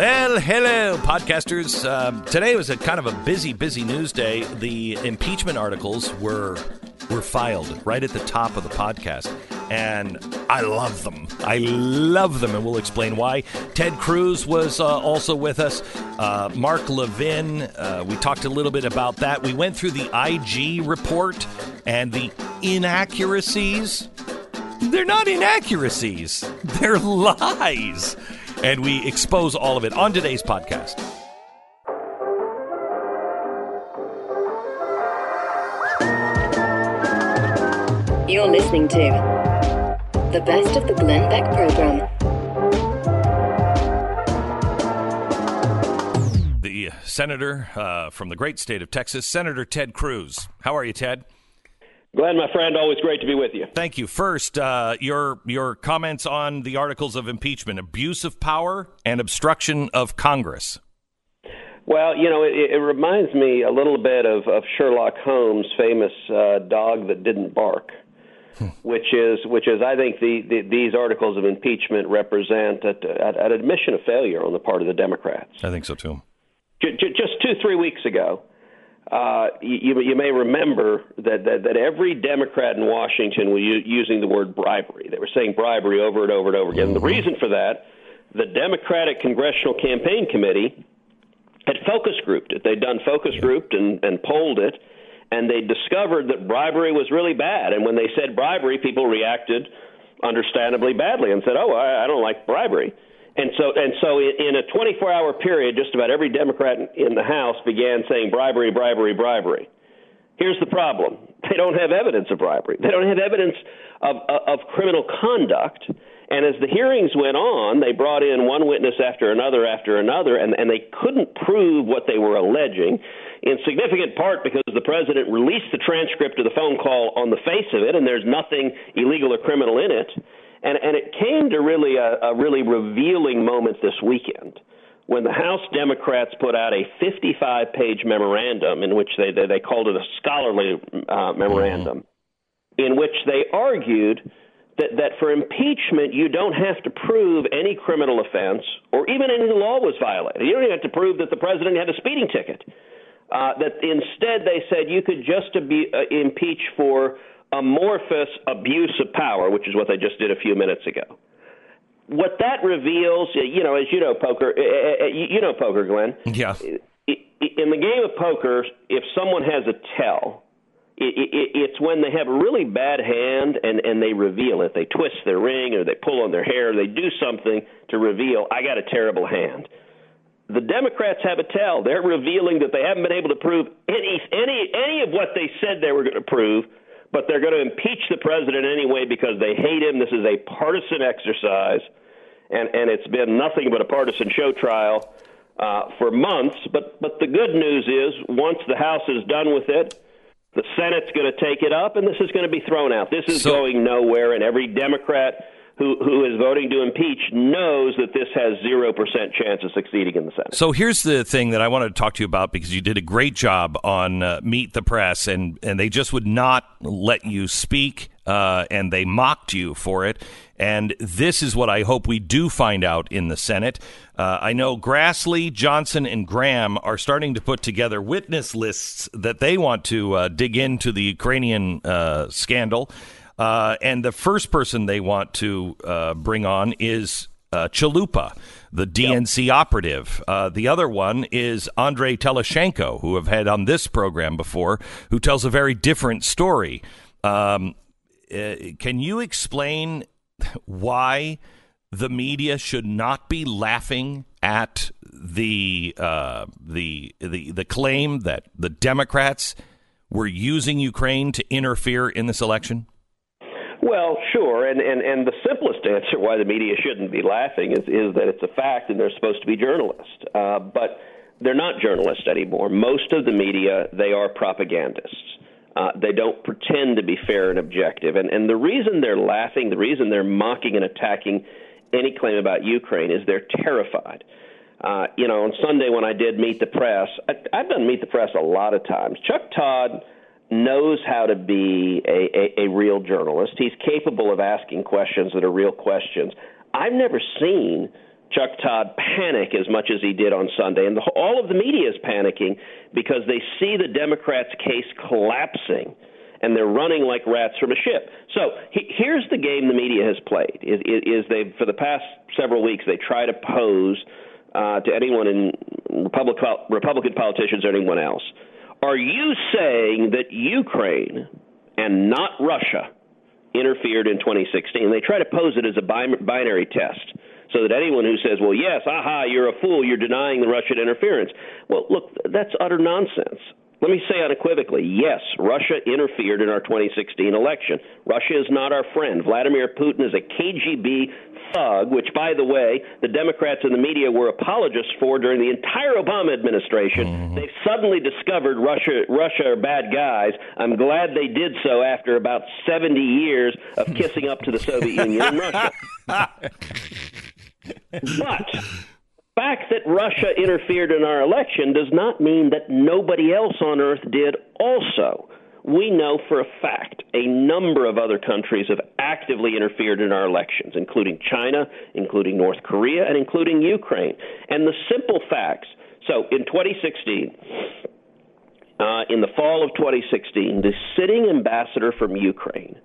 Well, hello, podcasters. Um, today was a kind of a busy, busy news day. The impeachment articles were were filed right at the top of the podcast, and I love them. I love them, and we'll explain why. Ted Cruz was uh, also with us. Uh, Mark Levin. Uh, we talked a little bit about that. We went through the IG report and the inaccuracies. They're not inaccuracies. They're lies and we expose all of it on today's podcast. You're listening to the best of the Glenn Beck program. The senator uh, from the great state of Texas, Senator Ted Cruz. How are you, Ted? Glenn, my friend, always great to be with you. Thank you. First, uh, your your comments on the articles of impeachment, abuse of power, and obstruction of Congress. Well, you know, it, it reminds me a little bit of, of Sherlock Holmes' famous uh, dog that didn't bark, hmm. which is which is I think the, the, these articles of impeachment represent an admission of failure on the part of the Democrats. I think so too. Just two three weeks ago, uh, you, you may remember that, that, that every Democrat in Washington was u- using the word bribery. They were saying bribery over and over and over again. The mm-hmm. reason for that, the Democratic Congressional Campaign Committee had focus grouped it. They'd done focus grouped and, and polled it, and they discovered that bribery was really bad. And when they said bribery, people reacted understandably badly and said, "Oh, I, I don't like bribery." And so, and so, in a 24-hour period, just about every Democrat in the House began saying bribery, bribery, bribery. Here's the problem: they don't have evidence of bribery. They don't have evidence of, of criminal conduct. And as the hearings went on, they brought in one witness after another after another, and, and they couldn't prove what they were alleging, in significant part because the president released the transcript of the phone call on the face of it, and there's nothing illegal or criminal in it. And, and it came to really a, a really revealing moment this weekend when the House Democrats put out a 55 page memorandum in which they, they, they called it a scholarly uh, memorandum, mm-hmm. in which they argued that, that for impeachment, you don't have to prove any criminal offense or even any law was violated. You don't even have to prove that the president had a speeding ticket. Uh, that instead they said you could just be, uh, impeach for amorphous abuse of power, which is what they just did a few minutes ago. What that reveals, you know, as you know, poker, you know, poker, Glenn. Yeah. In the game of poker, if someone has a tell, it's when they have a really bad hand and and they reveal it. They twist their ring or they pull on their hair. Or they do something to reveal I got a terrible hand. The Democrats have a tell. They're revealing that they haven't been able to prove any any any of what they said they were going to prove but they're going to impeach the president anyway because they hate him. This is a partisan exercise, and and it's been nothing but a partisan show trial uh, for months. But but the good news is, once the House is done with it, the Senate's going to take it up, and this is going to be thrown out. This is so, going nowhere, and every Democrat who, who is voting to impeach knows that this has 0% chance of succeeding in the Senate. So here's the thing that I wanted to talk to you about because you did a great job on uh, Meet the Press, and, and they just would not let you speak, uh, and they mocked you for it. And this is what I hope we do find out in the Senate. Uh, I know Grassley, Johnson, and Graham are starting to put together witness lists that they want to uh, dig into the Ukrainian uh, scandal. Uh, and the first person they want to uh, bring on is uh, Chalupa, the DNC yep. operative. Uh, the other one is Andrei Telizhenko, who I've had on this program before, who tells a very different story. Um, uh, can you explain why the media should not be laughing at the uh, the the the claim that the Democrats were using Ukraine to interfere in this election? Well, sure, and, and and the simplest answer why the media shouldn't be laughing is is that it's a fact and they're supposed to be journalists, uh, but they're not journalists anymore. Most of the media they are propagandists. Uh, they don't pretend to be fair and objective, and and the reason they're laughing, the reason they're mocking and attacking any claim about Ukraine is they're terrified. Uh, you know, on Sunday when I did meet the press, I, I've done meet the press a lot of times. Chuck Todd knows how to be a, a, a real journalist. He's capable of asking questions that are real questions. I've never seen Chuck Todd panic as much as he did on Sunday. And the, all of the media is panicking because they see the Democrats' case collapsing and they're running like rats from a ship. So he, here's the game the media has played: is, is they for the past several weeks they try to pose uh, to anyone in Republic, Republican politicians or anyone else. Are you saying that Ukraine and not Russia interfered in 2016? They try to pose it as a binary test so that anyone who says, well, yes, aha, you're a fool, you're denying the Russian interference. Well, look, that's utter nonsense. Let me say unequivocally yes, Russia interfered in our 2016 election. Russia is not our friend. Vladimir Putin is a KGB thug, which, by the way, the Democrats and the media were apologists for during the entire Obama administration. Mm-hmm. They've suddenly discovered Russia, Russia are bad guys. I'm glad they did so after about 70 years of kissing up to the Soviet Union and Russia. but fact that Russia interfered in our election does not mean that nobody else on earth did also. We know for a fact a number of other countries have actively interfered in our elections, including China, including North Korea, and including Ukraine. And the simple facts so in 2016, uh, in the fall of 2016, the sitting ambassador from Ukraine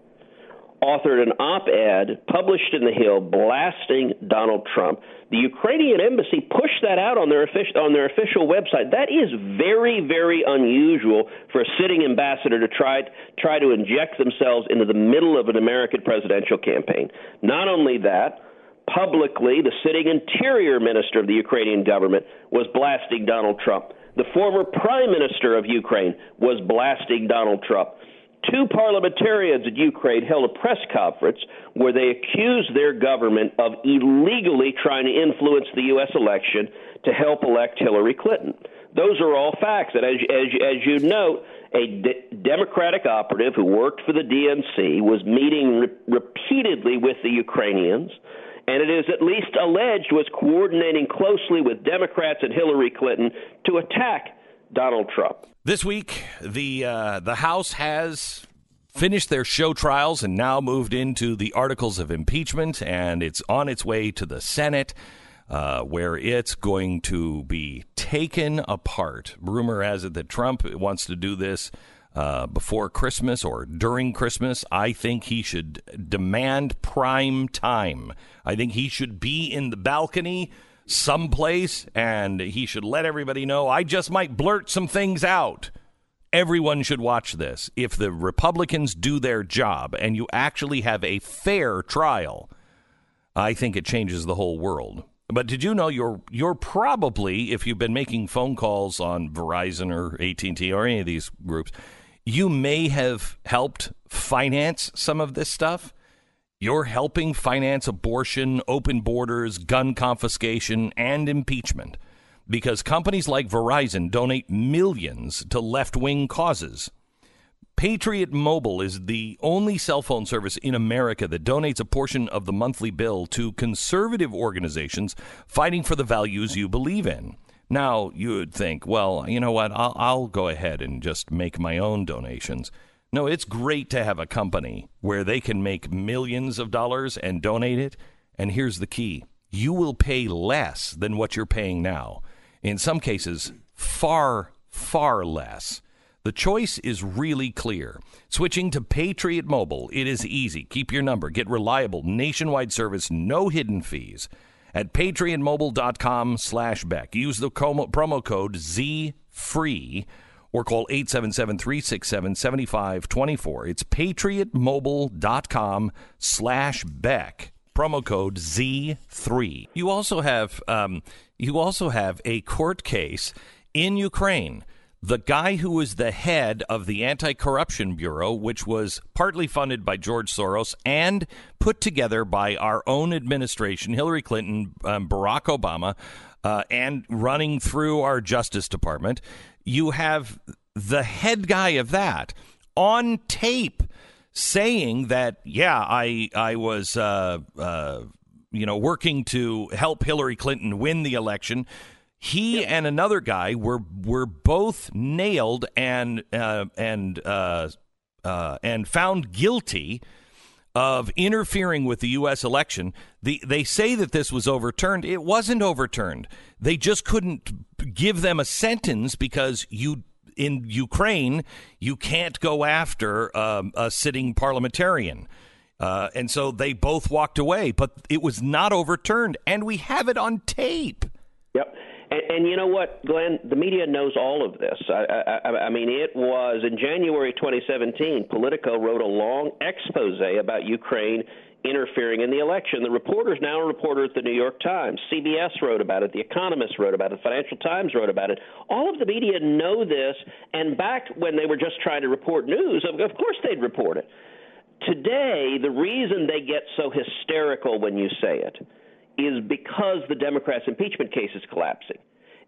authored an op ed published in The Hill blasting Donald Trump. The Ukrainian embassy pushed that out on their, official, on their official website. That is very, very unusual for a sitting ambassador to try, try to inject themselves into the middle of an American presidential campaign. Not only that, publicly, the sitting interior minister of the Ukrainian government was blasting Donald Trump. The former prime minister of Ukraine was blasting Donald Trump two parliamentarians in Ukraine held a press conference where they accused their government of illegally trying to influence the U.S. election to help elect Hillary Clinton. Those are all facts. And as, as, as you note, a de- Democratic operative who worked for the DNC was meeting re- repeatedly with the Ukrainians and it is at least alleged was coordinating closely with Democrats and Hillary Clinton to attack Donald Trump. This week, the uh, the House has finished their show trials and now moved into the articles of impeachment, and it's on its way to the Senate. Uh, where it's going to be taken apart. Rumor has it that Trump wants to do this uh, before Christmas or during Christmas. I think he should demand prime time. I think he should be in the balcony someplace and he should let everybody know I just might blurt some things out. Everyone should watch this. If the Republicans do their job and you actually have a fair trial, I think it changes the whole world. But did you know you're you're probably if you've been making phone calls on Verizon or AT&T or any of these groups, you may have helped finance some of this stuff. You're helping finance abortion, open borders, gun confiscation, and impeachment because companies like Verizon donate millions to left wing causes. Patriot Mobile is the only cell phone service in America that donates a portion of the monthly bill to conservative organizations fighting for the values you believe in. Now, you would think, well, you know what? I'll, I'll go ahead and just make my own donations. No, it's great to have a company where they can make millions of dollars and donate it. And here's the key you will pay less than what you're paying now. In some cases, far, far less. The choice is really clear. Switching to Patriot Mobile, it is easy. Keep your number, get reliable nationwide service, no hidden fees. At patriotmobile.com slash Beck. Use the promo code ZFREE or call 877-367-7524. It's patriotmobile.com slash Beck. Promo code Z3. You also have um, you also have a court case in Ukraine. The guy who was the head of the Anti Corruption Bureau, which was partly funded by George Soros and put together by our own administration, Hillary Clinton, um, Barack Obama, uh, and running through our Justice Department, you have the head guy of that on tape saying that, yeah, I I was uh, uh, you know working to help Hillary Clinton win the election. He yep. and another guy were were both nailed and uh, and uh, uh, and found guilty of interfering with the U.S. election. The, they say that this was overturned. It wasn't overturned. They just couldn't give them a sentence because you in Ukraine you can't go after um, a sitting parliamentarian. Uh, and so they both walked away, but it was not overturned, and we have it on tape. Yep. And, and you know what, Glenn? The media knows all of this. I, I, I mean, it was in January 2017. Politico wrote a long expose about Ukraine interfering in the election. The reporter's now a reporter at the New York Times. CBS wrote about it. The Economist wrote about it. The Financial Times wrote about it. All of the media know this. And back when they were just trying to report news, of, of course they'd report it. Today, the reason they get so hysterical when you say it is because the Democrats' impeachment case is collapsing.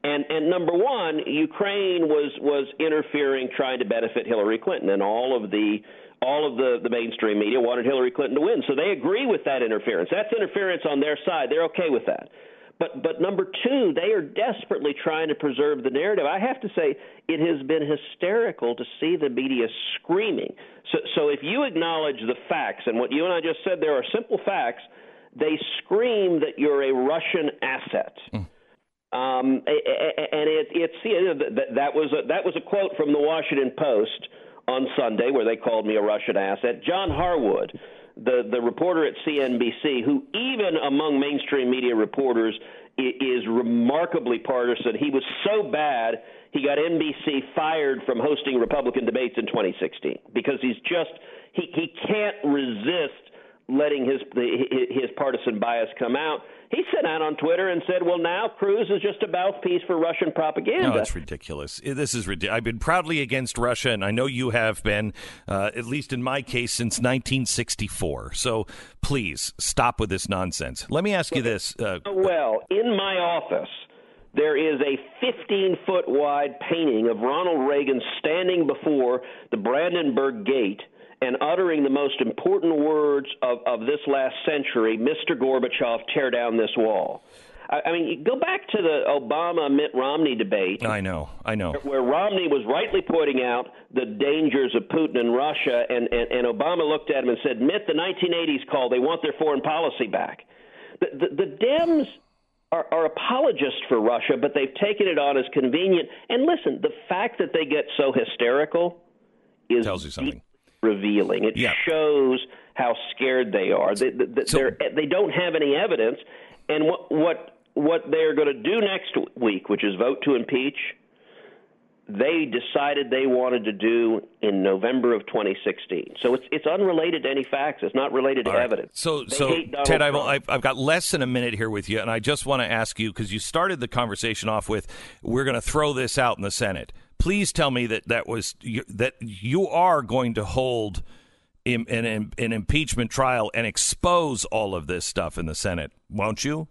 And, and number one, Ukraine was was interfering, trying to benefit Hillary Clinton, and all of the all of the, the mainstream media wanted Hillary Clinton to win. So they agree with that interference. That's interference on their side. They're okay with that. But but number two, they are desperately trying to preserve the narrative. I have to say, it has been hysterical to see the media screaming. So so if you acknowledge the facts and what you and I just said, there are simple facts they scream that you're a Russian asset. Mm. Um, and it, it's you know, that, was a, that was a quote from the Washington Post on Sunday where they called me a Russian asset. John Harwood, the the reporter at CNBC, who even among mainstream media reporters is remarkably partisan. He was so bad he got NBC fired from hosting Republican debates in 2016 because he's just he he can't resist letting his his partisan bias come out. He sent out on Twitter and said, "Well, now Cruz is just a mouthpiece for Russian propaganda." No, that's ridiculous. This is ridiculous. I've been proudly against Russia, and I know you have been, uh, at least in my case, since 1964. So please stop with this nonsense. Let me ask you this. Uh, well, in my office. There is a 15 foot wide painting of Ronald Reagan standing before the Brandenburg Gate and uttering the most important words of, of this last century, Mr. Gorbachev, tear down this wall. I, I mean, go back to the Obama Mitt Romney debate. I know, I know. Where Romney was rightly pointing out the dangers of Putin and Russia, and, and, and Obama looked at him and said, Mitt, the 1980s call, they want their foreign policy back. The, the, the Dems are, are apologists for Russia, but they've taken it on as convenient. And listen, the fact that they get so hysterical is tells you something revealing. It yeah. shows how scared they are. They, they, so, they don't have any evidence, and what what what they're going to do next week, which is vote to impeach, they decided they wanted to do in November of 2016. So it's it's unrelated to any facts. It's not related to right. evidence. So they so Ted, I've, I've got less than a minute here with you, and I just want to ask you because you started the conversation off with we're going to throw this out in the Senate please tell me that that was that you are going to hold an, an, an impeachment trial and expose all of this stuff in the Senate, won't you?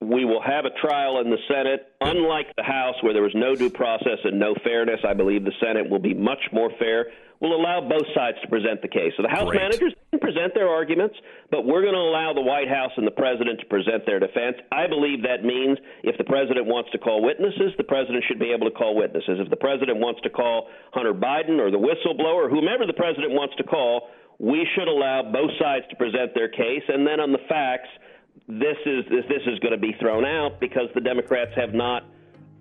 We will have a trial in the Senate. Unlike the House, where there was no due process and no fairness, I believe the Senate will be much more fair will allow both sides to present the case. So the House Great. managers can present their arguments, but we're going to allow the White House and the president to present their defense. I believe that means if the president wants to call witnesses, the president should be able to call witnesses. If the president wants to call Hunter Biden or the whistleblower, whomever the president wants to call, we should allow both sides to present their case, and then on the facts, this is this is going to be thrown out because the Democrats have not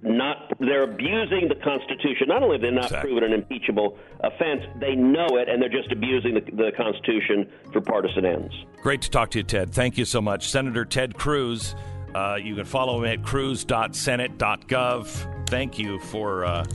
not they're abusing the Constitution. Not only have they not exactly. proven an impeachable offense, they know it, and they're just abusing the, the Constitution for partisan ends. Great to talk to you, Ted. Thank you so much, Senator Ted Cruz. Uh, you can follow him at cruz.senate.gov. Thank you for uh,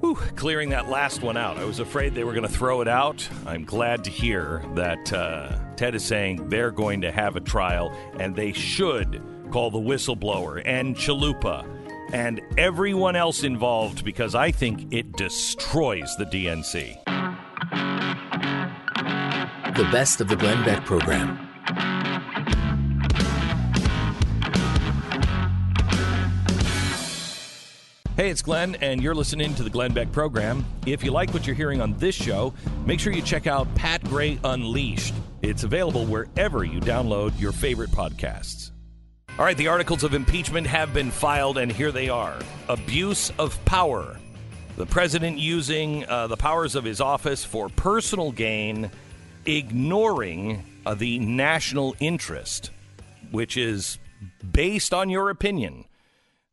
whew, clearing that last one out. I was afraid they were going to throw it out. I'm glad to hear that uh, Ted is saying they're going to have a trial, and they should call the whistleblower and Chalupa and everyone else involved because I think it destroys the DNC. The best of the Glenn Beck program. Hey, it's Glenn, and you're listening to the Glenn Beck program. If you like what you're hearing on this show, make sure you check out Pat Gray Unleashed. It's available wherever you download your favorite podcasts. All right, the articles of impeachment have been filed, and here they are abuse of power. The president using uh, the powers of his office for personal gain ignoring uh, the national interest, which is based on your opinion.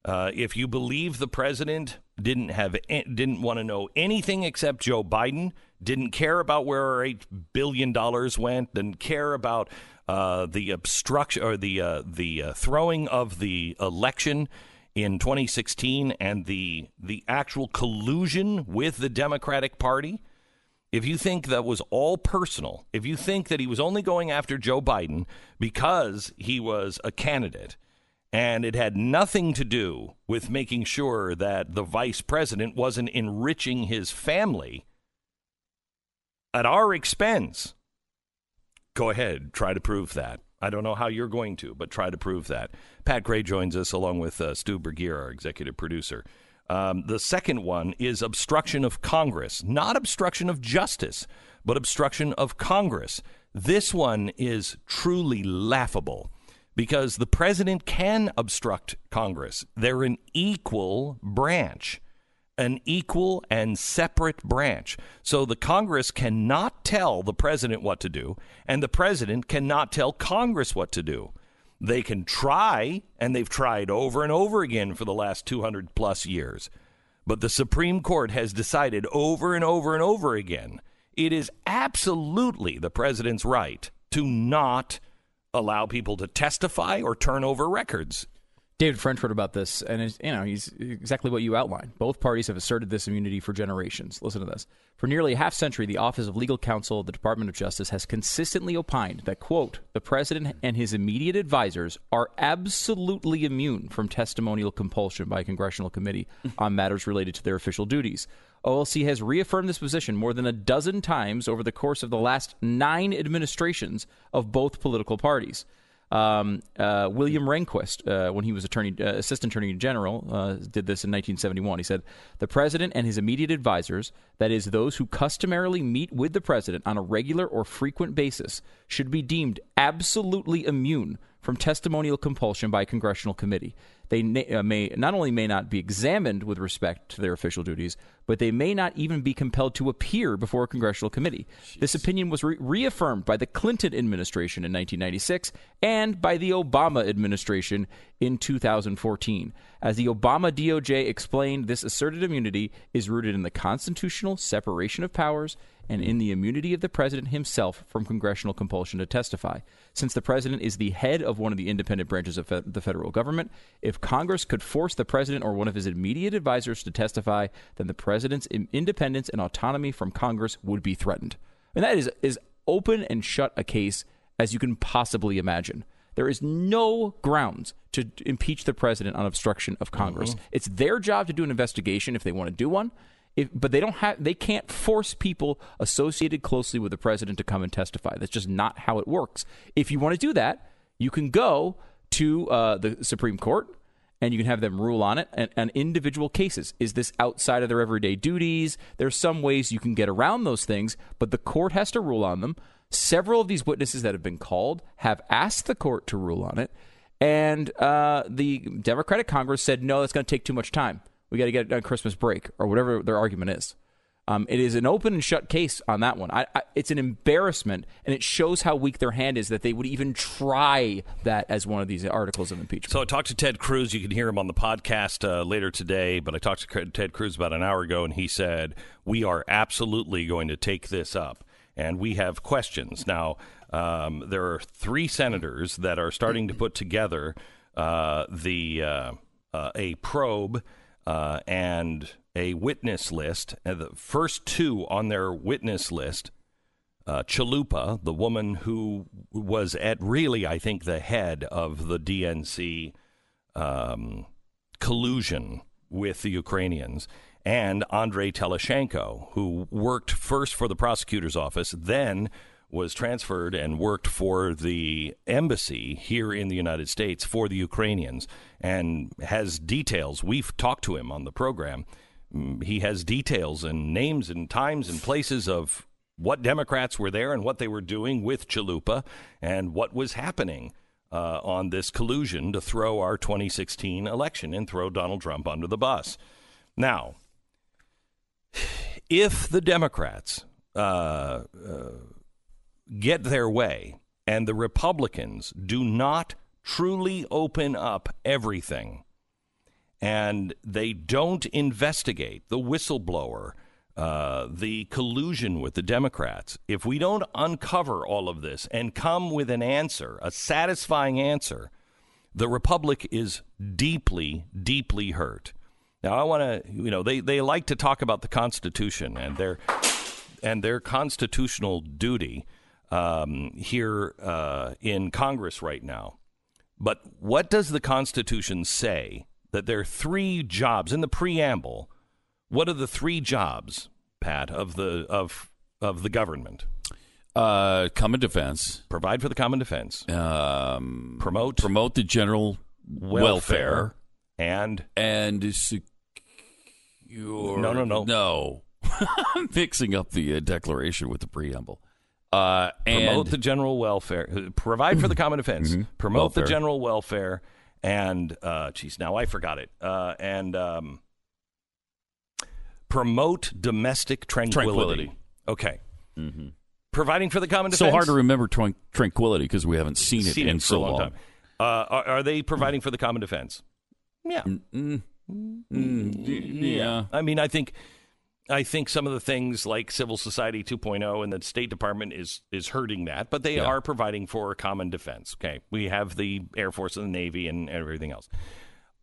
Uh, if you believe the president didn't have didn't want to know anything except Joe Biden, didn't care about where our eight billion dollars went, didn't care about uh, the obstruction or the uh, the uh, throwing of the election in 2016 and the the actual collusion with the Democratic Party. If you think that was all personal, if you think that he was only going after Joe Biden because he was a candidate and it had nothing to do with making sure that the vice president wasn't enriching his family at our expense, go ahead, try to prove that. I don't know how you're going to, but try to prove that. Pat Gray joins us along with uh, Stu Burguiere, our executive producer. Um, the second one is obstruction of Congress, not obstruction of justice, but obstruction of Congress. This one is truly laughable because the president can obstruct Congress. They're an equal branch an equal and separate branch. So the Congress cannot tell the president what to do, and the president cannot tell Congress what to do. They can try, and they've tried over and over again for the last 200 plus years. But the Supreme Court has decided over and over and over again it is absolutely the president's right to not allow people to testify or turn over records. David French wrote about this, and you know he's exactly what you outlined. Both parties have asserted this immunity for generations. Listen to this: for nearly a half century, the Office of Legal Counsel of the Department of Justice has consistently opined that quote the president and his immediate advisors are absolutely immune from testimonial compulsion by a congressional committee on matters related to their official duties. OLC has reaffirmed this position more than a dozen times over the course of the last nine administrations of both political parties. Um, uh, William Rehnquist, uh, when he was attorney, uh, assistant attorney general, uh, did this in 1971. He said, "The president and his immediate advisors, that is, those who customarily meet with the president on a regular or frequent basis, should be deemed absolutely immune from testimonial compulsion by a congressional committee. They uh, may not only may not be examined with respect to their official duties, but they may not even be compelled to appear before a congressional committee. Jeez. This opinion was re- reaffirmed by the Clinton administration in 1996 and by the Obama administration in 2014. As the Obama DOJ explained, this asserted immunity is rooted in the constitutional separation of powers and in the immunity of the president himself from congressional compulsion to testify. Since the president is the head of one of the independent branches of fe- the federal government, if Congress could force the president or one of his immediate advisors to testify, then the president's independence and autonomy from Congress would be threatened. And that is as open and shut a case as you can possibly imagine. There is no grounds to impeach the president on obstruction of Congress. Mm-hmm. It's their job to do an investigation if they want to do one. If, but they don't have they can't force people associated closely with the president to come and testify. That's just not how it works. If you want to do that, you can go to uh, the Supreme Court and you can have them rule on it and, and, individual cases. Is this outside of their everyday duties? There's some ways you can get around those things, but the court has to rule on them. Several of these witnesses that have been called have asked the court to rule on it, and uh, the Democratic Congress said no, that's going to take too much time. We got to get it on Christmas break or whatever their argument is. Um, it is an open and shut case on that one. I, I, it's an embarrassment, and it shows how weak their hand is that they would even try that as one of these articles of impeachment. So I talked to Ted Cruz. You can hear him on the podcast uh, later today, but I talked to Ted Cruz about an hour ago, and he said, We are absolutely going to take this up, and we have questions. Now, um, there are three senators that are starting to put together uh, the uh, uh a probe uh, and a witness list. And the first two on their witness list, uh, Chalupa, the woman who was at really, I think, the head of the DNC um, collusion with the Ukrainians, and Andrei Telizhenko, who worked first for the prosecutor's office, then was transferred and worked for the embassy here in the United States for the Ukrainians and has details. We've talked to him on the program. Mm, he has details and names and times and places of what Democrats were there and what they were doing with Chalupa and what was happening uh, on this collusion to throw our 2016 election and throw Donald Trump under the bus. Now, if the Democrats uh, uh, get their way and the Republicans do not truly open up everything and they don't investigate the whistleblower, uh, the collusion with the Democrats, if we don't uncover all of this and come with an answer, a satisfying answer, the Republic is deeply, deeply hurt. Now, I want to, you know, they, they like to talk about the Constitution and their and their constitutional duty um, here uh, in Congress right now. But what does the Constitution say? That there are three jobs in the preamble. What are the three jobs, Pat, of the of of the government? Uh, common defense. Provide for the common defense. Um, promote promote the general welfare, welfare, and and secure. No, no, no. no. I'm mixing up the uh, declaration with the preamble. Uh, and promote the general welfare. Provide for the common defense. Promote the general welfare. And uh, geez, now I forgot it. Uh, and um, promote domestic tranquility. Tranquility. Okay. Providing for the common defense. so hard to remember tran- tranquility because we haven't seen it Seen in it so long. Uh, are, are they providing for the common defense? Yeah. Mm, yeah. I mean, I think, I think some of the things like civil society 2.0 and the State Department is is hurting that, but they Yeah. are providing for common defense. Okay, we have the Air Force and the Navy and everything else.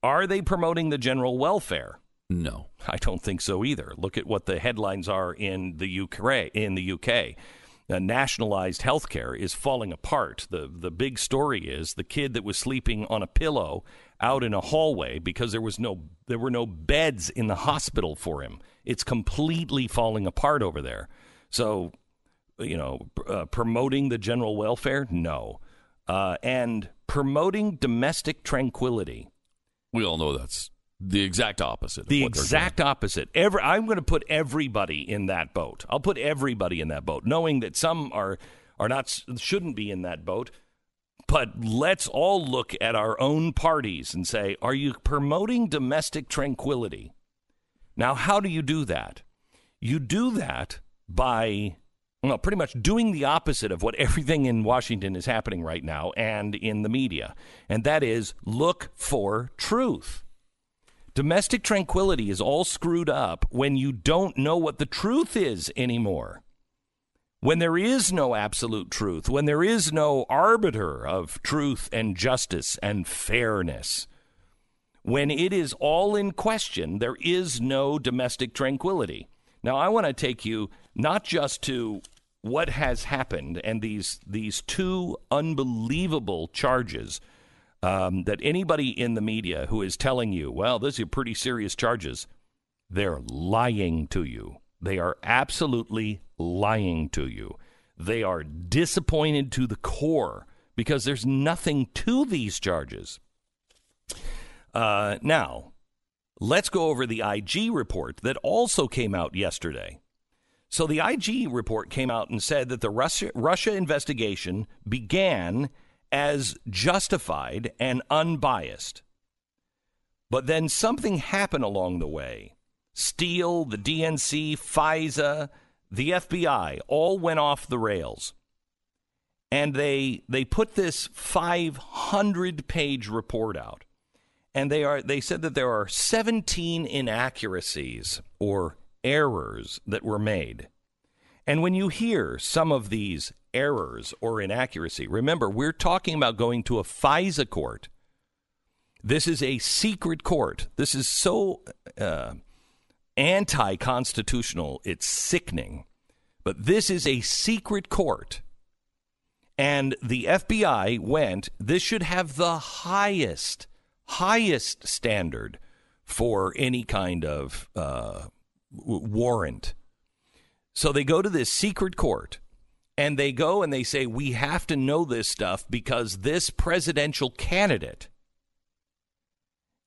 Are they promoting the general welfare? No. I don't think so either. Look at what the headlines are in the UK. In the UK, uh, nationalized healthcare is falling apart. the The big story is the kid that was sleeping on a pillow out in a hallway because there was no there were no beds in the hospital for him. It's completely falling apart over there. So, you know, uh, promoting the general welfare, no, uh, and promoting domestic tranquility. We all know that's the exact opposite. of The exact opposite. Every, I'm going to put everybody in that boat. I'll put everybody in that boat, knowing that some are are not shouldn't be in that boat. But let's all look at our own parties and say, are you promoting domestic tranquility? Now, how do you do that? You do that by well, pretty much doing the opposite of what everything in Washington is happening right now and in the media, and that is look for truth. Domestic tranquility is all screwed up when you don't know what the truth is anymore. When there is no absolute truth, when there is no arbiter of truth and justice and fairness, when it is all in question, there is no domestic tranquility. Now, I want to take you not just to what has happened and these these two unbelievable charges um, that anybody in the media who is telling you, well, these are pretty serious charges, they're lying to you. They are absolutely lying to you. They are disappointed to the core because there's nothing to these charges. Uh, now, let's go over the IG report that also came out yesterday. So the IG report came out and said that the Russia, Russia investigation began as justified and unbiased. But then something happened along the way. Steele, the DNC, FISA, the FBI all went off the rails. And they they put this 500 page report out. And they are they said that there are 17 inaccuracies or errors that were made. And when you hear some of these errors or inaccuracy, remember we're talking about going to a FISA court. This is a secret court. This is so uh, anti constitutional, it's sickening. But this is a secret court. And the FBI went, this should have the highest, highest standard for any kind of uh, w- warrant. So they go to this secret court and they go and they say, we have to know this stuff because this presidential candidate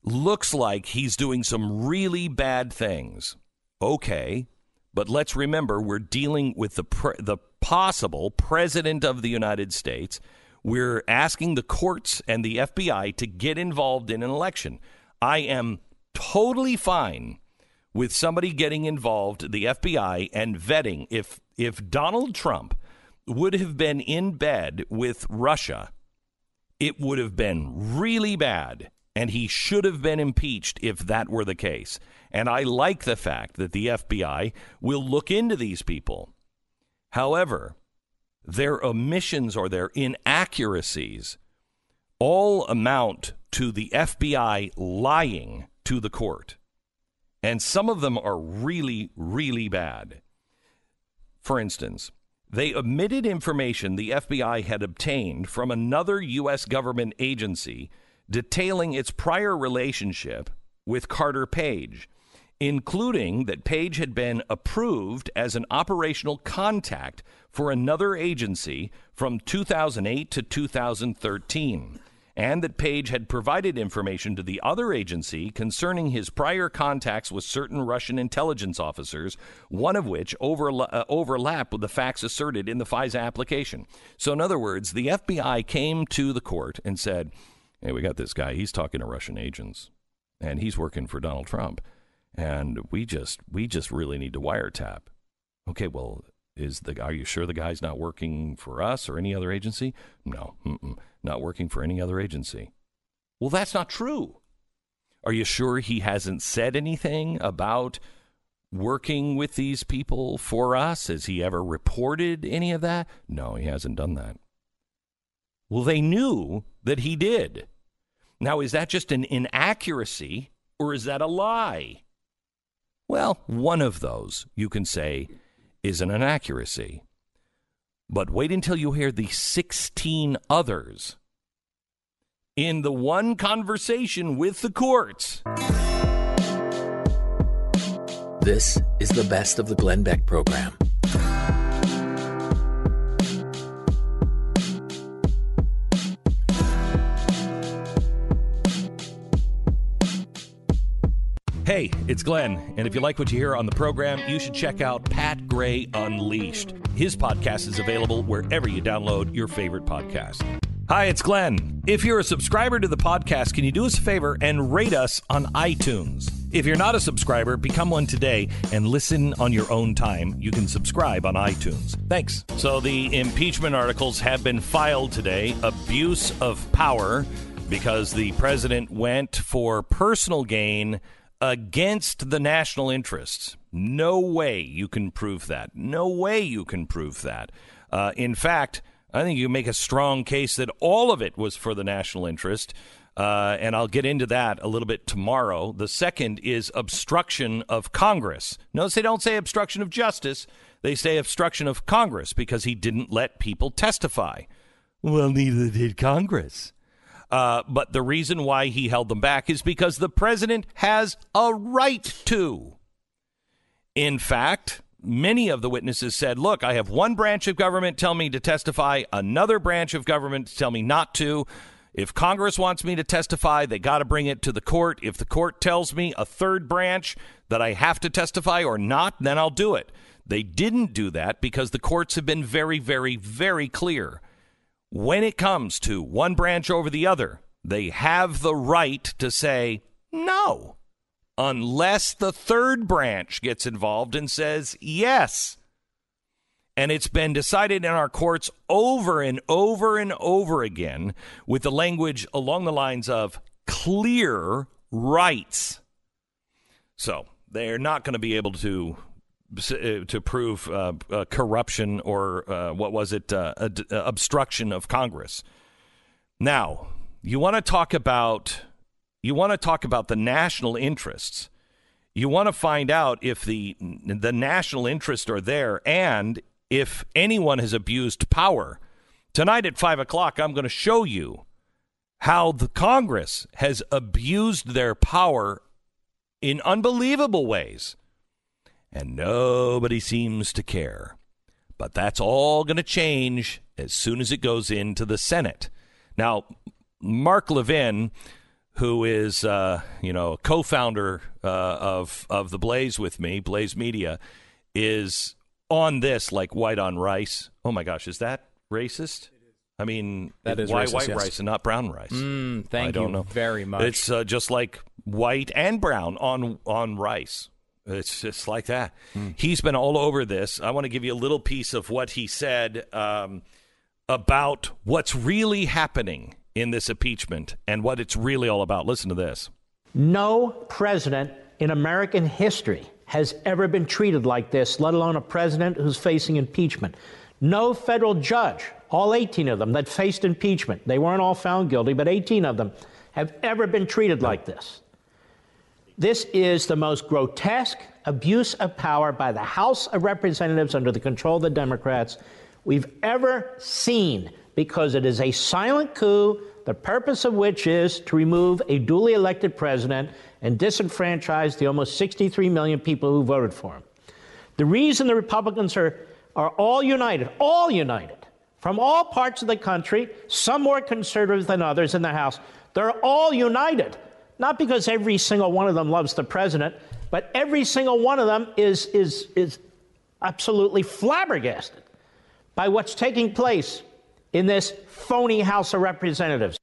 looks like he's doing some really bad things. Okay, but let's remember we're dealing with the pre- the possible president of the United States. We're asking the courts and the FBI to get involved in an election. I am totally fine with somebody getting involved, the FBI, and vetting if if Donald Trump would have been in bed with Russia, it would have been really bad. And he should have been impeached if that were the case. And I like the fact that the FBI will look into these people. However, their omissions or their inaccuracies all amount to the FBI lying to the court. And some of them are really, really bad. For instance, they omitted information the FBI had obtained from another U.S. government agency detailing its prior relationship with Carter Page, including that Page had been approved as an operational contact for another agency from 2008 to 2013 and that Page had provided information to the other agency concerning his prior contacts with certain Russian intelligence officers, one of which overla- uh, overlapped with the facts asserted in the FISA application. So, in other words, the FBI came to the court and said, Hey, we got this guy. He's talking to Russian agents, and he's working for Donald Trump. And we just we just really need to wiretap. Okay, well, is the are you sure the guy's not working for us or any other agency? No, not working for any other agency. Well, that's not true. Are you sure he hasn't said anything about working with these people for us? Has he ever reported any of that? No, he hasn't done that. Well, they knew that he did. Now, is that just an inaccuracy or is that a lie? Well, one of those you can say is an inaccuracy. But wait until you hear the 16 others in the one conversation with the courts. This is the best of the Glenn Beck program. Hey, it's Glenn, and if you like what you hear on the program, you should check out Pat Gray Unleashed. His podcast is available wherever you download your favorite podcast. Hi, it's Glenn. If you're a subscriber to the podcast, can you do us a favor and rate us on iTunes? If you're not a subscriber, become one today and listen on your own time. You can subscribe on iTunes. Thanks. So, the impeachment articles have been filed today abuse of power because the president went for personal gain against the national interests. No way you can prove that. No way you can prove that. Uh, in fact, I think you make a strong case that all of it was for the national interest. Uh, and I'll get into that a little bit tomorrow. The second is obstruction of Congress. Notice they don't say obstruction of justice, they say obstruction of Congress because he didn't let people testify. Well, neither did Congress. Uh, but the reason why he held them back is because the president has a right to. In fact, many of the witnesses said, Look, I have one branch of government tell me to testify, another branch of government tell me not to. If Congress wants me to testify, they got to bring it to the court. If the court tells me a third branch that I have to testify or not, then I'll do it. They didn't do that because the courts have been very, very, very clear. When it comes to one branch over the other, they have the right to say no unless the third branch gets involved and says yes. And it's been decided in our courts over and over and over again with the language along the lines of clear rights. So they're not going to be able to to prove uh, uh, corruption or uh, what was it uh, obstruction of Congress. Now, you want to talk about you want to talk about the national interests. You want to find out if the the national interests are there and if anyone has abused power. Tonight at five o'clock, I'm going to show you how the Congress has abused their power in unbelievable ways, and nobody seems to care. But that's all going to change as soon as it goes into the Senate. Now, Mark Levin who is uh, you know co-founder uh, of of the Blaze with me, Blaze Media, is on this like white on rice. Oh my gosh, is that racist? I mean, that is why racist, white yes. rice and not brown rice? Mm, thank I don't you know very much. It's uh, just like white and brown on on rice. It's just like that. He's been all over this. I want to give you a little piece of what he said um, about what's really happening in this impeachment and what it's really all about. Listen to this. No president in American history has ever been treated like this, let alone a president who's facing impeachment. No federal judge, all 18 of them that faced impeachment, they weren't all found guilty, but 18 of them have ever been treated like this. This is the most grotesque abuse of power by the House of Representatives under the control of the Democrats we've ever seen because it is a silent coup, the purpose of which is to remove a duly elected president and disenfranchise the almost 63 million people who voted for him. The reason the Republicans are, are all united, all united, from all parts of the country, some more conservative than others in the House, they're all united. Not because every single one of them loves the president, but every single one of them is, is, is absolutely flabbergasted by what's taking place in this phony House of Representatives.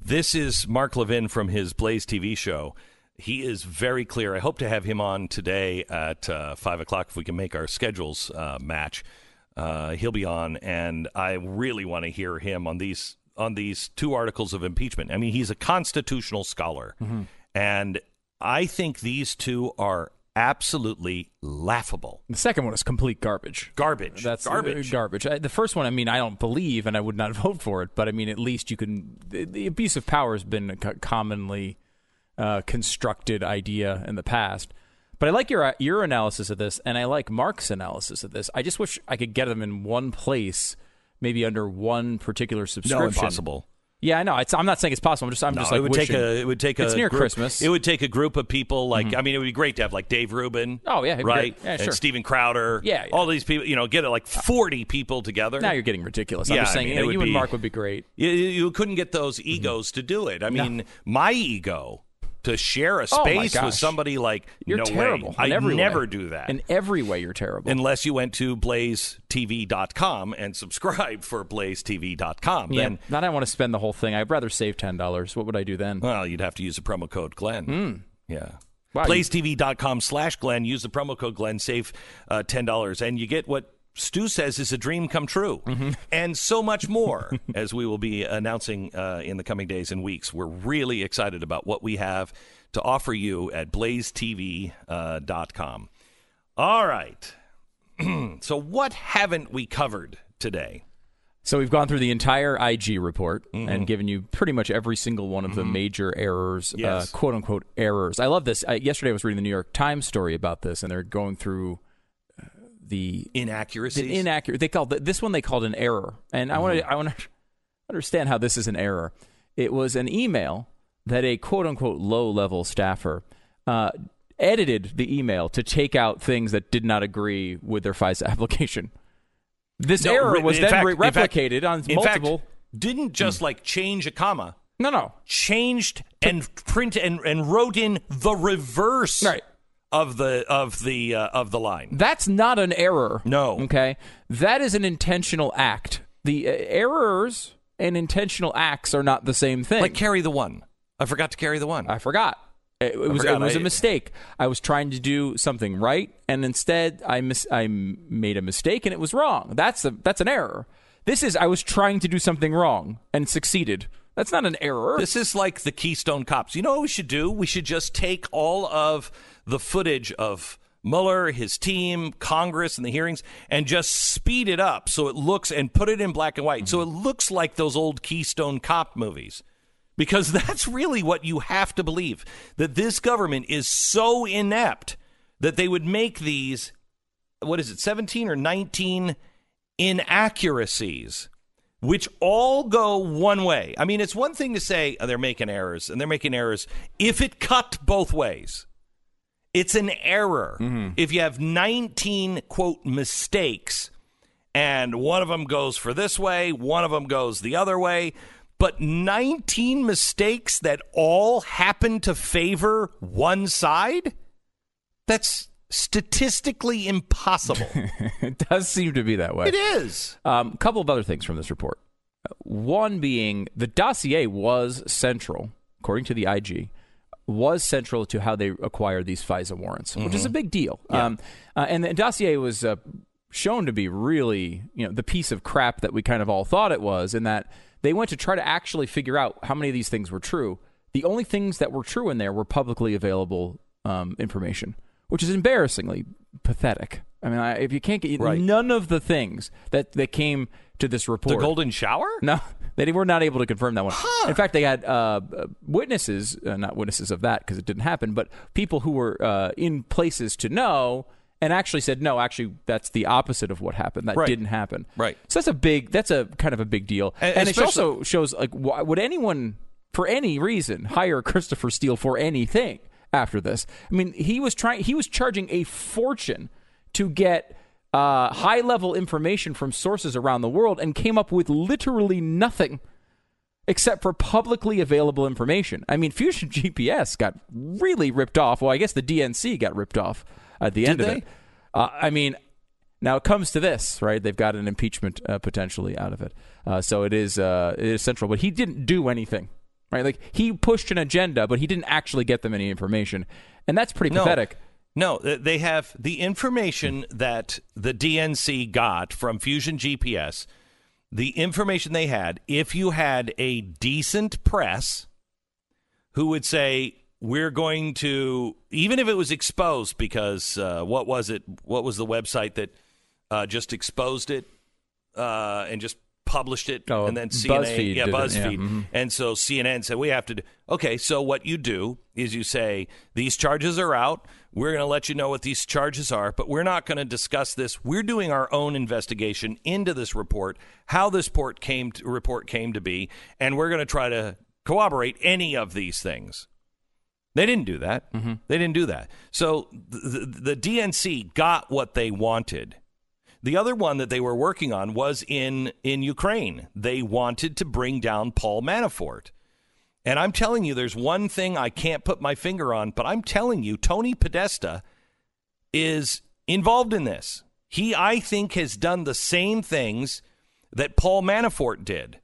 This is Mark Levin from his Blaze TV show. He is very clear. I hope to have him on today at uh, 5 o'clock if we can make our schedules uh, match. Uh, he'll be on, and I really want to hear him on these on these two articles of impeachment. I mean, he's a constitutional scholar, and I think these two are absolutely laughable. The second one is complete garbage. Garbage. That's uh, garbage. garbage. I, the first one, I mean, I don't believe, and I would not vote for it. But I mean, at least you can. The, the abuse of power has been a commonly uh, constructed idea in the past. But I like your your analysis of this, and I like Mark's analysis of this. I just wish I could get them in one place, maybe under one particular subscription. No, impossible. Yeah, I know. It's, I'm not saying it's possible. I'm just I'm No, just like it would wishing. take a it would take a It's near group- Christmas. It would take a group of people like mm-hmm. I mean it would be great to have like Dave Rubin. Oh, yeah, right. Yeah, and sure. Steven Crowder. Yeah, yeah. all these people. You know, get it like forty people together. now you're getting ridiculous. I'm Yeah, just I saying, mean, you, know, you and Mark would be great. You, you couldn't get those mm-hmm. egos to do it. I mean, my ego to share a Oh, space with somebody like You're no terrible. way. I never way. do that. In every way, you're terrible. Unless you went to blazetv.com and subscribe for blazetv.com. yeah, Then, then I want to spend the whole thing. I'd rather save ten dollars. What would I do then? well, you'd have to use the promo code Glenn. Yeah. Hmm. Wow, blazetv.com slash Glenn. Use the promo code Glenn. Save uh, $10. And you get what Stu says is a dream come true. Mm-hmm. And so much more as we will be announcing uh, in the coming days and weeks. We're really excited about what we have to offer you at blazetv.com. All right. so, what haven't we covered today? So we've gone through the entire IG report Mm-hmm. and given you pretty much every single one of the major errors, Yes. uh, quote unquote errors. I love this. I, yesterday I was reading the New York Times story about this, and they're going through uh, the Inaccuracies? the inaccurate. They called this one they called an error, and I want Mm-hmm. to I want to understand how this is an error. It was an email that a quote unquote low level staffer uh, edited the email to take out things that did not agree with their FISA application. This No, error was then fact- re- in fact- replicated on multiple. Fact, didn't just like change a comma. no, no, changed and print and, and wrote in the reverse Right. Of the of the uh, of the line. that's not an error. No. okay, that is an intentional act. The uh, errors and intentional acts are not the same thing. Like carry the one. I forgot to carry the one. I forgot. It, it was forgot. it was a I- mistake. I was trying to do something right, and instead I mis- I made a mistake, and it was wrong. That's a that's an error. This is I was trying to do something wrong and succeeded. That's not an error. This is like the Keystone Cops. You know what we should do? We should just take all of the footage of Mueller, his team, Congress, and the hearings, and just speed it up so it looks and put it in black and white, so it looks like those old Keystone Cop movies. Because that's really what you have to believe that this government is so inept that they would make these, what is it, 17 or 19 inaccuracies which all go one way. I mean, it's one thing to say oh, they're making errors, and they're making errors if it cut both ways. It's an error. If you have 19, quote, mistakes, and one of them goes for this way, one of them goes the other way, but 19 mistakes that all happen to favor one side? That's statistically impossible. it does seem to be that way. it is. A um, couple of other things from this report. One being the dossier was central, according to the IG, was central to how they acquired these FISA warrants, which Mm-hmm. is a big deal. Um, uh, and the dossier was uh, shown to be really, you know, the piece of crap that we kind of all thought it was, in that they went to try to actually figure out how many of these things were true. The only things that were true in there were publicly available um, information, which is embarrassingly pathetic. I mean, I, if you can't get Right. none of the things that, that came to this report, The golden shower? no, they were not able to confirm that one. In fact, they had uh, uh, witnesses, uh, not witnesses of that because it didn't happen, but people who were uh, in places to know and actually said, no, actually, that's the opposite of what happened. That Right. didn't happen. Right. So that's a big, that's a kind of a big deal. And And, it also shows, like, why, would anyone, for any reason, hire Christopher Steele for anything after this? I mean, he was trying, he was charging a fortune to get uh, high level information from sources around the world and came up with literally nothing except for publicly available information. I mean, Fusion GPS got really ripped off. Well, I guess the DNC got ripped off at the end of they? it. Uh, I mean, now it comes to this, right? They've got an impeachment uh, potentially out of it, uh, so it is uh, it is central. But he didn't do anything, right? Like he pushed an agenda, but he didn't actually get them any information, and that's pretty No. pathetic. No, they have the information that the DNC got from Fusion GPS. The information they had, if you had a decent press who would say, we're going to, even if it was exposed, because uh, what was it? What was the website that uh, just exposed it uh, and just published it? Oh, and then CNN, BuzzFeed yeah, it, yeah, BuzzFeed. mhm. And so CNN said, we have to do. Okay, so what you do is you say, these charges are out. We're going to let you know what these charges are, but we're not going to discuss this. We're doing our own investigation into this report, how this report came to, report came to be, and we're going to try to corroborate any of these things. They didn't do that. Mm-hmm. They didn't do that. So the, the, the DNC got what they wanted. The other one that they were working on was in in Ukraine. They wanted to bring down Paul Manafort. And I'm telling you, there's one thing I can't put my finger on, but I'm telling you, Tony Podesta is involved in this. He, I think, has done the same things that Paul Manafort did.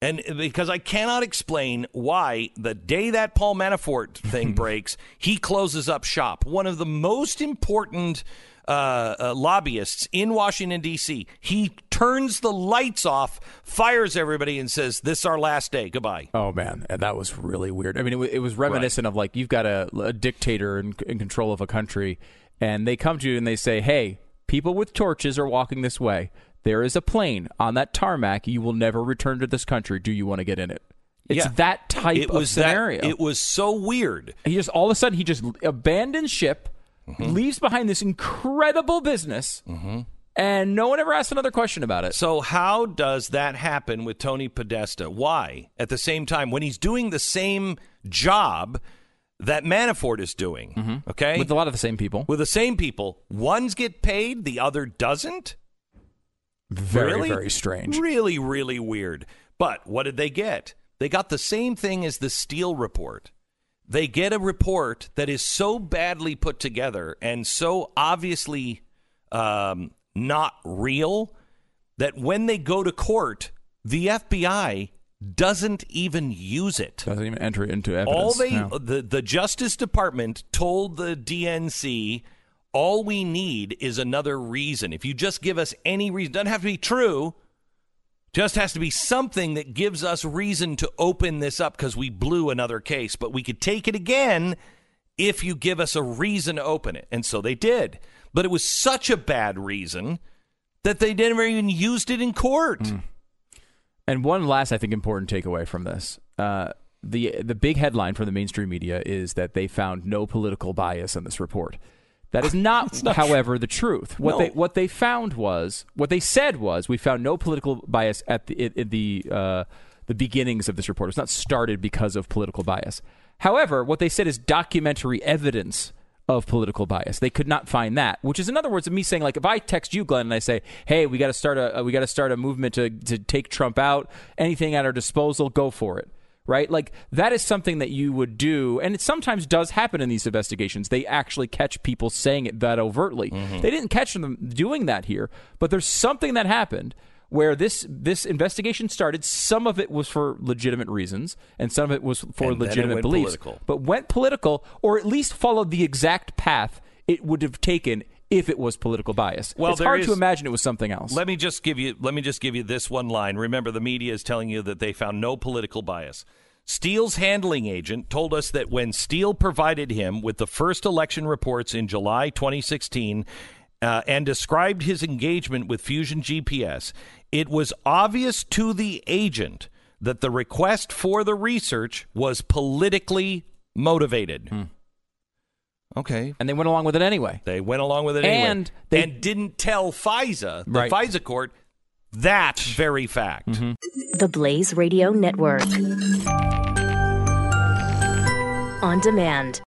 And because I cannot explain why the day that Paul Manafort thing breaks, he closes up shop. One of the most important uh, uh, lobbyists in Washington, D.C., he turns the lights off, fires everybody, and says, This is our last day. Goodbye. Oh man, and that was really weird. I mean, it, it was reminiscent of like you've got a, a dictator in, in control of a country, and they come to you and they say, "Hey, people with torches are walking this way. There is a plane on that tarmac. You will never return to this country. Do you want to get in it?" It's Yeah. that type it of was that- scenario. it was so weird. he just all of a sudden he just abandons ship, Mm-hmm. leaves behind this incredible business, and no one ever asked another question about it. So how does that happen with Tony Podesta? Why? At the same time, when he's doing the same job that Manafort is doing, okay, Mm-hmm. With a lot of the same people, with the same people, one's get paid, the other doesn't. very really? very strange. Really, really weird. But what did they get? They got the same thing as the Steele report. They get a report that is so badly put together and so obviously um, not real that when they go to court, the FBI doesn't even use it. Doesn't even enter it into evidence. All they no. the the Justice Department told the DNC all we need is another reason. If you just give us any reason, doesn't have to be true. Just has to be something that gives us reason to open this up because we blew another case, but we could take it again if you give us a reason to open it. And so they did. But it was such a bad reason that they never even used it in court. Mm. And one last, I think, important takeaway from this: uh, the the big headline from the mainstream media is that they found no political bias in this report. That is not, however, the truth. What No. they what they found was what they said was we found no political bias at the the uh, the beginnings of this report. It's not started because of political bias. However, what they said is documentary evidence of political bias. They could not find that, which is in other words of me saying like if I text you Glenn and I say, "Hey, we got to start a we got to start a movement to to take Trump out. Anything at our disposal, go for it." Right? Like that is something that you would do and it sometimes does happen in these investigations. They actually catch people saying it that overtly. Mm-hmm. They didn't catch them doing that here, but there's something that happened where this this investigation started. Some of it was for legitimate reasons, and some of it was for And legitimate beliefs. political. But went political, or at least followed the exact path it would have taken if it was political bias. Well, it's hard to imagine it was something else. Let me just give you let me just give you this one line. Remember the media is telling you that they found no political bias. Steele's handling agent told us that when Steele provided him with the first election reports in July 2016 uh, and described his engagement with Fusion GPS, it was obvious to the agent that the request for the research was politically motivated. Okay. and they went along with it anyway. They went along with it anyway. And they- and didn't tell FISA, the Right. FISA court, that very fact. Mm-hmm. The Blaze Radio Network. On demand.